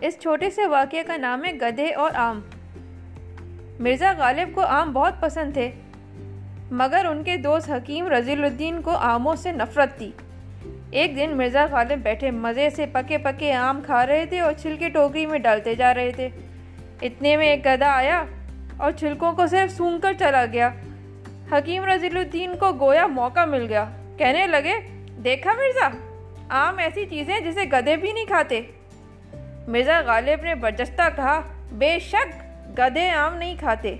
اس چھوٹے سے واقعے کا نام ہے گدھے اور آم۔ مرزا غالب کو آم بہت پسند تھے، مگر ان کے دوست حکیم رضی الدین کو آموں سے نفرت تھی۔ ایک دن مرزا غالب بیٹھے مزے سے پکے پکے آم کھا رہے تھے اور چھلکے ٹوکری میں ڈالتے جا رہے تھے۔ اتنے میں ایک گدھا آیا اور چھلکوں کو صرف سونگ کر چلا گیا۔ حکیم رضی الدین کو گویا موقع مل گیا۔ کہنے لگے، دیکھا مرزا، آم ایسی چیزیں جسے گدھے بھی نہیں کھاتے۔ مرزا غالب نے برجستہ کہا بے شک گدھے آم نہیں کھاتے۔